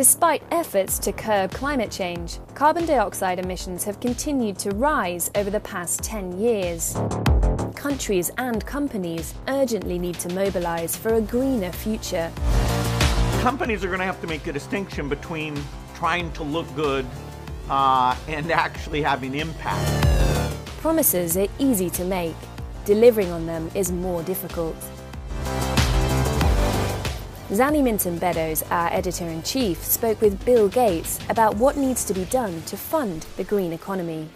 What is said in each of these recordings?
Despite efforts to curb climate change, carbon dioxide emissions have continued to rise over the past 10 years. Countries and companies urgently need to mobilise for a greener future. Companies are going to have to make a distinction between trying to look good uh, and actually having impact. Promises are easy to make, delivering on them is more difficult. Zanny Minton Beddoes, our editor in chief, spoke with Bill Gates about what needs to be done to fund the green economy.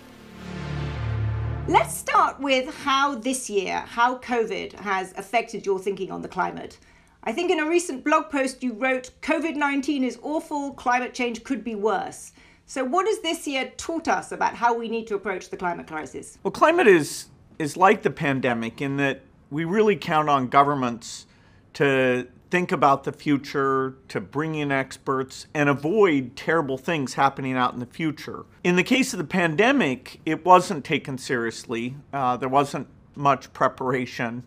Let's start with how this year, how COVID has affected your thinking on the climate. I think in a recent blog post you wrote COVID 19 is awful, climate change could be worse. So, what has this year taught us about how we need to approach the climate crisis? Well, climate is, is like the pandemic in that we really count on governments to think about the future, to bring in experts, and avoid terrible things happening out in the future. In the case of the pandemic, it wasn't taken seriously. Uh, there wasn't much preparation.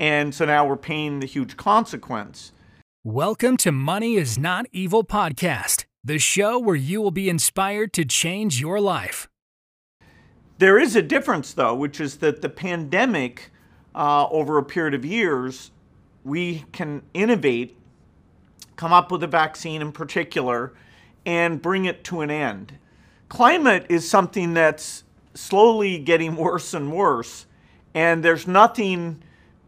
And so now we're paying the huge consequence. Welcome to Money is Not Evil podcast, the show where you will be inspired to change your life. There is a difference, though, which is that the pandemic, uh, over a period of years, we can innovate, come up with a vaccine in particular, and bring it to an end. Climate is something that's slowly getting worse and worse, and there's nothing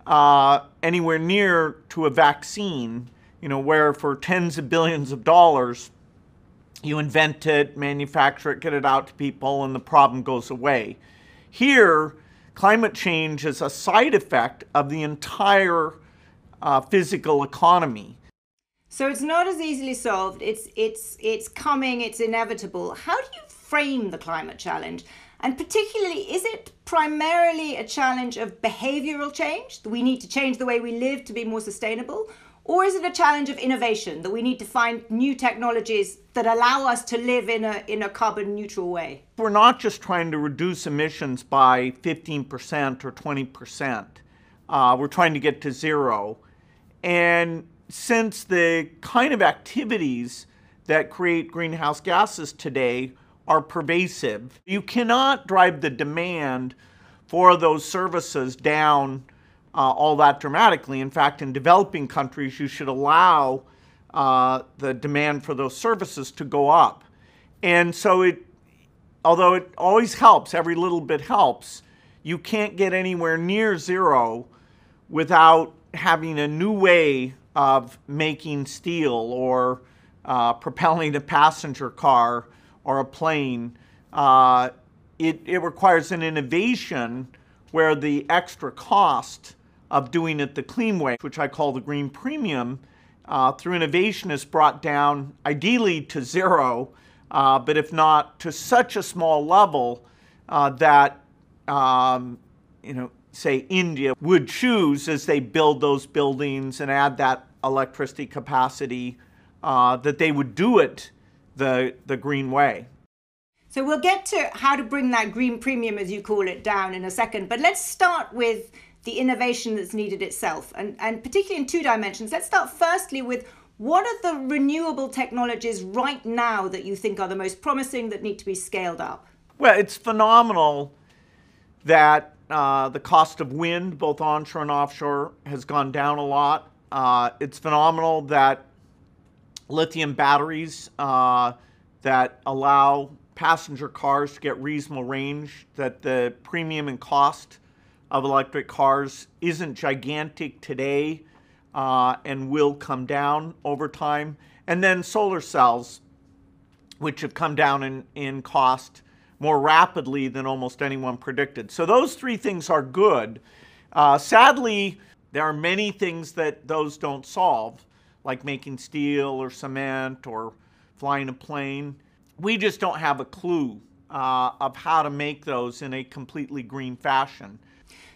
uh, anywhere near to a vaccine, you know, where for tens of billions of dollars, you invent it, manufacture it, get it out to people, and the problem goes away. Here, climate change is a side effect of the entire uh, physical economy. So it's not as easily solved. It's it's it's coming. It's inevitable. How do you frame the climate challenge? And particularly, is it primarily a challenge of behavioral change? That we need to change the way we live to be more sustainable? Or is it a challenge of innovation that we need to find new technologies that allow us to live in a, in a carbon neutral way? We're not just trying to reduce emissions by 15% or 20%. Uh, we're trying to get to zero. And since the kind of activities that create greenhouse gases today are pervasive, you cannot drive the demand for those services down uh, all that dramatically. In fact, in developing countries, you should allow uh, the demand for those services to go up. And so it, although it always helps, every little bit helps, you can't get anywhere near zero without having a new way of making steel or uh, propelling a passenger car or a plane. Uh, it, it requires an innovation where the extra cost of doing it the clean way, which I call the green premium, uh, through innovation is brought down ideally to zero, uh, but if not to such a small level uh, that um, you know say India would choose as they build those buildings and add that electricity capacity uh, that they would do it the the green way. So we'll get to how to bring that green premium, as you call it, down in a second. But let's start with the innovation that's needed itself, and, and particularly in two dimensions. Let's start firstly with what are the renewable technologies right now that you think are the most promising that need to be scaled up? Well, it's phenomenal that uh, the cost of wind, both onshore and offshore, has gone down a lot. Uh, it's phenomenal that lithium batteries uh, that allow passenger cars to get reasonable range, that the premium and cost of electric cars isn't gigantic today uh, and will come down over time. And then solar cells, which have come down in, in cost more rapidly than almost anyone predicted. So those three things are good. Uh, sadly, there are many things that those don't solve, like making steel or cement or flying a plane. We just don't have a clue uh, of how to make those in a completely green fashion.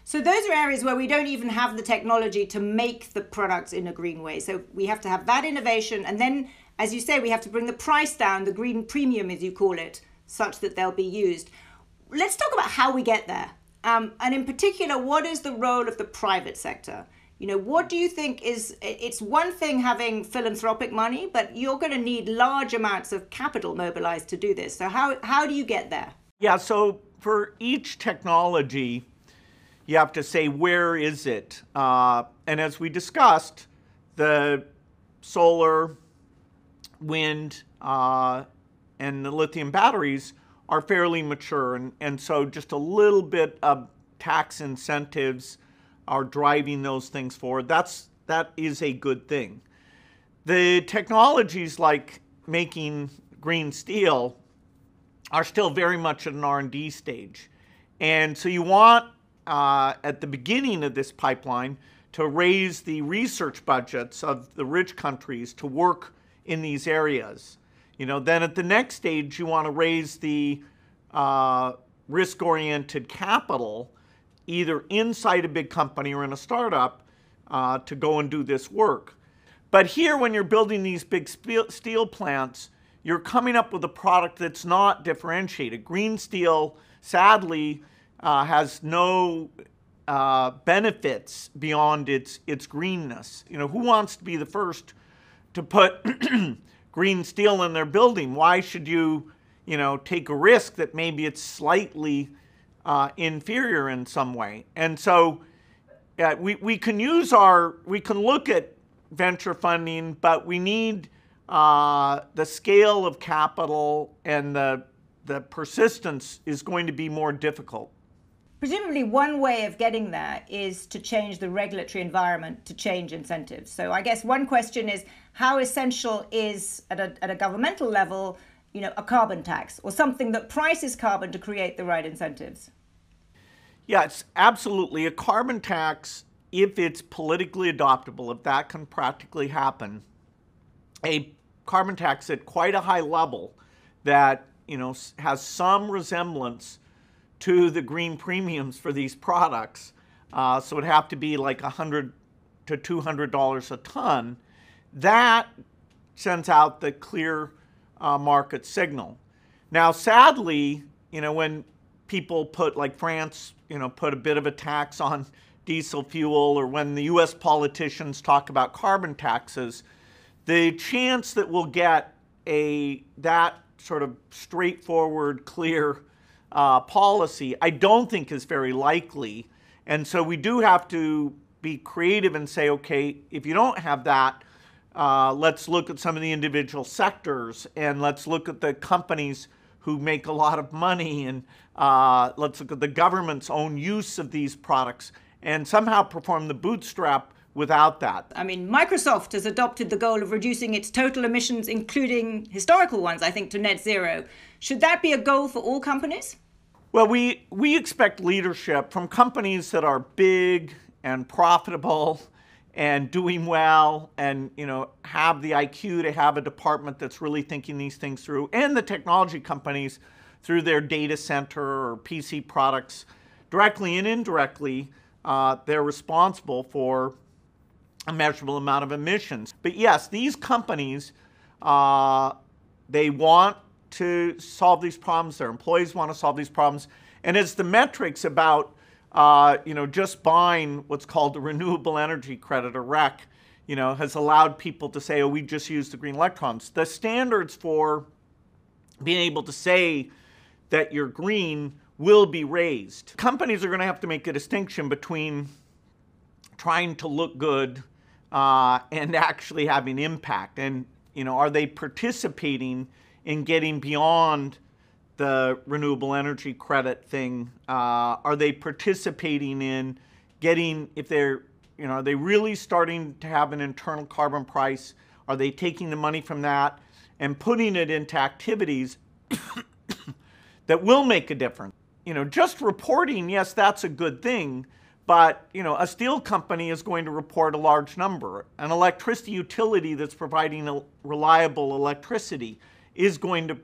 So those are areas where we don't even have the technology to make the products in a green way. So we have to have that innovation, and then, as you say, we have to bring the price down, the green premium, as you call it, such that they'll be used. Let's talk about how we get there. Um, and in particular, what is the role of the private sector? You know, what do you think is it's one thing having philanthropic money, but you're going to need large amounts of capital mobilized to do this. So how how do you get there? Yeah, so for each technology, you have to say where is it, uh, and as we discussed, the solar, wind, uh, and the lithium batteries are fairly mature, and, and so just a little bit of tax incentives are driving those things forward. That's that is a good thing. The technologies like making green steel are still very much at an R&D stage. And so you want, uh, at the beginning of this pipeline, to raise the research budgets of the rich countries to work in these areas. You know, then at the next stage, you want to raise the uh, risk-oriented capital either inside a big company or in a startup uh, to go and do this work. But here, when you're building these big steel plants, you're coming up with a product that's not differentiated. Green steel, sadly, uh, has no uh, benefits beyond its its greenness. You know, who wants to be the first to put green steel in their building? Why should you, you know, take a risk that maybe it's slightly uh, inferior in some way. And so uh, we, we can use our, we can look at venture funding, but we need uh, the scale of capital and the, the persistence is going to be more difficult. Presumably, one way of getting there is to change the regulatory environment to change incentives. So, I guess one question is how essential is, at a, at a governmental level, you know, a carbon tax or something that prices carbon to create the right incentives? Yeah, it's absolutely a carbon tax if it's politically adoptable, if that can practically happen. A carbon tax at quite a high level that, you know, has some resemblance to the green premiums for these products. Uh, so it'd have to be like 100 to $200 a ton. That sends out the clear uh, market signal. Now, sadly, you know, when people put, like France, you know, put a bit of a tax on diesel fuel, or when the U.S. politicians talk about carbon taxes, the chance that we'll get a that sort of straightforward, clear uh, policy, I don't think is very likely. And so we do have to be creative and say, okay, if you don't have that, uh, let's look at some of the individual sectors and let's look at the companies who make a lot of money and uh, let's look at the government's own use of these products and somehow perform the bootstrap without that. I mean, Microsoft has adopted the goal of reducing its total emissions, including historical ones, I think, to net zero. Should that be a goal for all companies? Well, we, we expect leadership from companies that are big and profitable and doing well and you know have the IQ to have a department that's really thinking these things through and the technology companies through their data center or PC products directly and indirectly uh, they're responsible for a measurable amount of emissions but yes these companies uh, they want to solve these problems their employees want to solve these problems and it's the metrics about uh, you know, just buying what's called the renewable energy credit or REC, you know, has allowed people to say, oh, we just use the green electrons. The standards for being able to say that you're green will be raised. Companies are going to have to make a distinction between trying to look good uh, and actually having impact. And, you know, are they participating in getting beyond the renewable energy credit thing? Uh, are they participating in getting, if they're, you know, are they really starting to have an internal carbon price? Are they taking the money from that and putting it into activities that will make a difference? You know, just reporting, yes, that's a good thing, but you know, a steel company is going to report a large number. An electricity utility that's providing reliable electricity is going to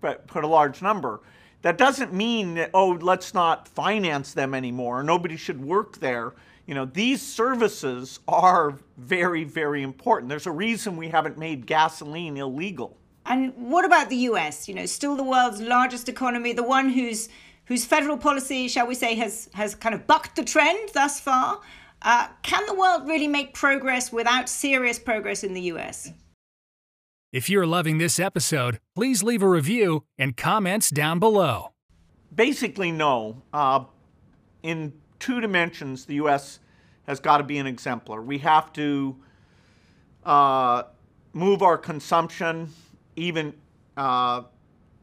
put a large number. That doesn't mean that, oh, let's not finance them anymore. Nobody should work there. You know, these services are very, very important. There's a reason we haven't made gasoline illegal. And what about the US? You know, still the world's largest economy, the one whose whose federal policy, shall we say, has has kind of bucked the trend thus far. Uh, can the world really make progress without serious progress in the US? If you're loving this episode, please leave a review and comments down below. Basically, no. Uh, in two dimensions, the U.S. has got to be an exemplar. We have to uh, move our consumption, even uh,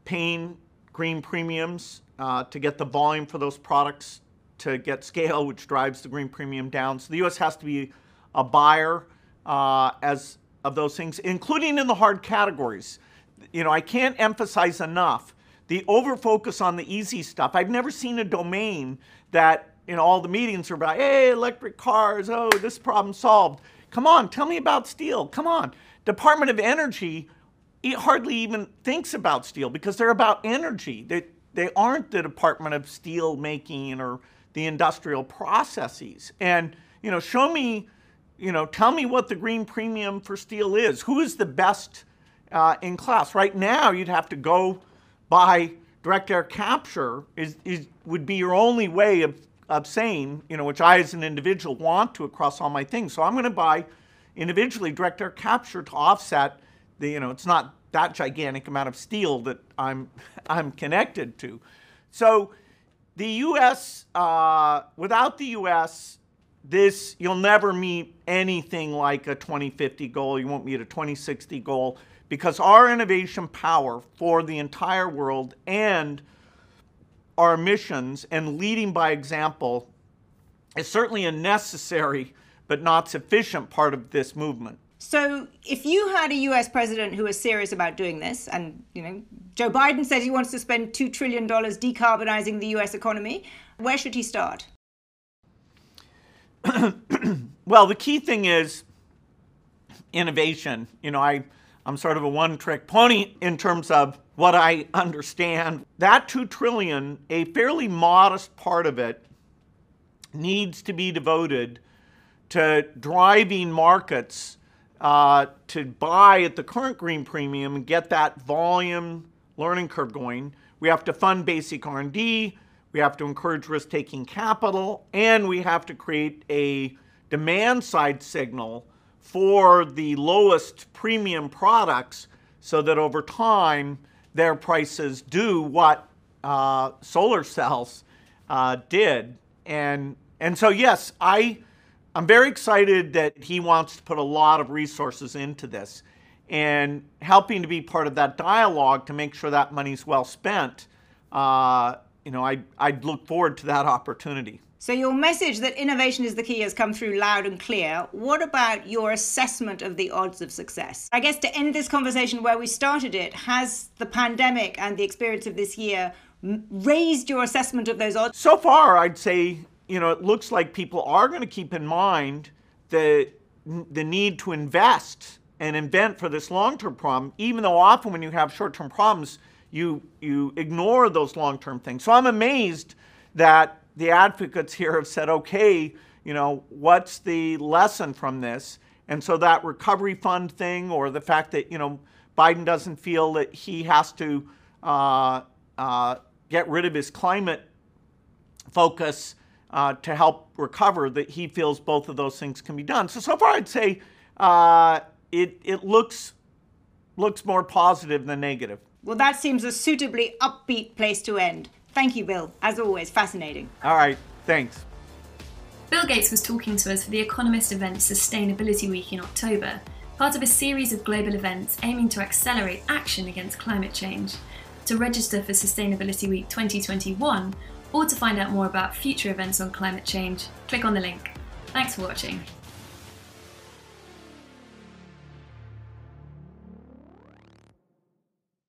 paying green premiums uh, to get the volume for those products to get scale, which drives the green premium down. So the U.S. has to be a buyer uh, as of those things, including in the hard categories. You know, I can't emphasize enough the overfocus on the easy stuff. I've never seen a domain that in all the meetings are about, hey, electric cars, oh, this problem solved. Come on, tell me about steel. Come on. Department of Energy hardly even thinks about steel because they're about energy. They, they aren't the Department of Steel Making or the industrial processes. And, you know, show me you know, tell me what the green premium for steel is. Who is the best uh, in class? Right now, you'd have to go by direct air capture is, is would be your only way of, of saying, you know, which I as an individual want to across all my things. So I'm going to buy individually direct air capture to offset the, you know, it's not that gigantic amount of steel that I'm I'm connected to. So the U.S. Uh, without the U.S this you'll never meet anything like a 2050 goal you won't meet a 2060 goal because our innovation power for the entire world and our missions and leading by example is certainly a necessary but not sufficient part of this movement so if you had a US president who was serious about doing this and you know Joe Biden says he wants to spend 2 trillion dollars decarbonizing the US economy where should he start well, the key thing is innovation. You know, I, I'm sort of a one-trick pony in terms of what I understand. That two trillion, a fairly modest part of it, needs to be devoted to driving markets uh, to buy at the current green premium and get that volume learning curve going. We have to fund basic R&D. We have to encourage risk-taking capital, and we have to create a demand side signal for the lowest premium products so that over time their prices do what uh, solar cells uh, did. And, and so, yes, I, I'm very excited that he wants to put a lot of resources into this and helping to be part of that dialogue to make sure that money's well spent. Uh, you know, I, I'd look forward to that opportunity. So your message that innovation is the key has come through loud and clear. What about your assessment of the odds of success? I guess to end this conversation where we started it, has the pandemic and the experience of this year raised your assessment of those odds? So far, I'd say, you know, it looks like people are going to keep in mind the, the need to invest and invent for this long-term problem, even though often when you have short-term problems, you, you ignore those long-term things. So I'm amazed that the advocates here have said, okay, you know, what's the lesson from this? And so that recovery fund thing or the fact that, you know, Biden doesn't feel that he has to uh, uh, get rid of his climate focus uh, to help recover, that he feels both of those things can be done. So, so far I'd say uh, it, it looks, looks more positive than negative. Well, that seems a suitably upbeat place to end. Thank you, Bill. As always, fascinating. All right, thanks. Bill Gates was talking to us for the Economist event Sustainability Week in October, part of a series of global events aiming to accelerate action against climate change. To register for Sustainability Week 2021 or to find out more about future events on climate change, click on the link. Thanks for watching.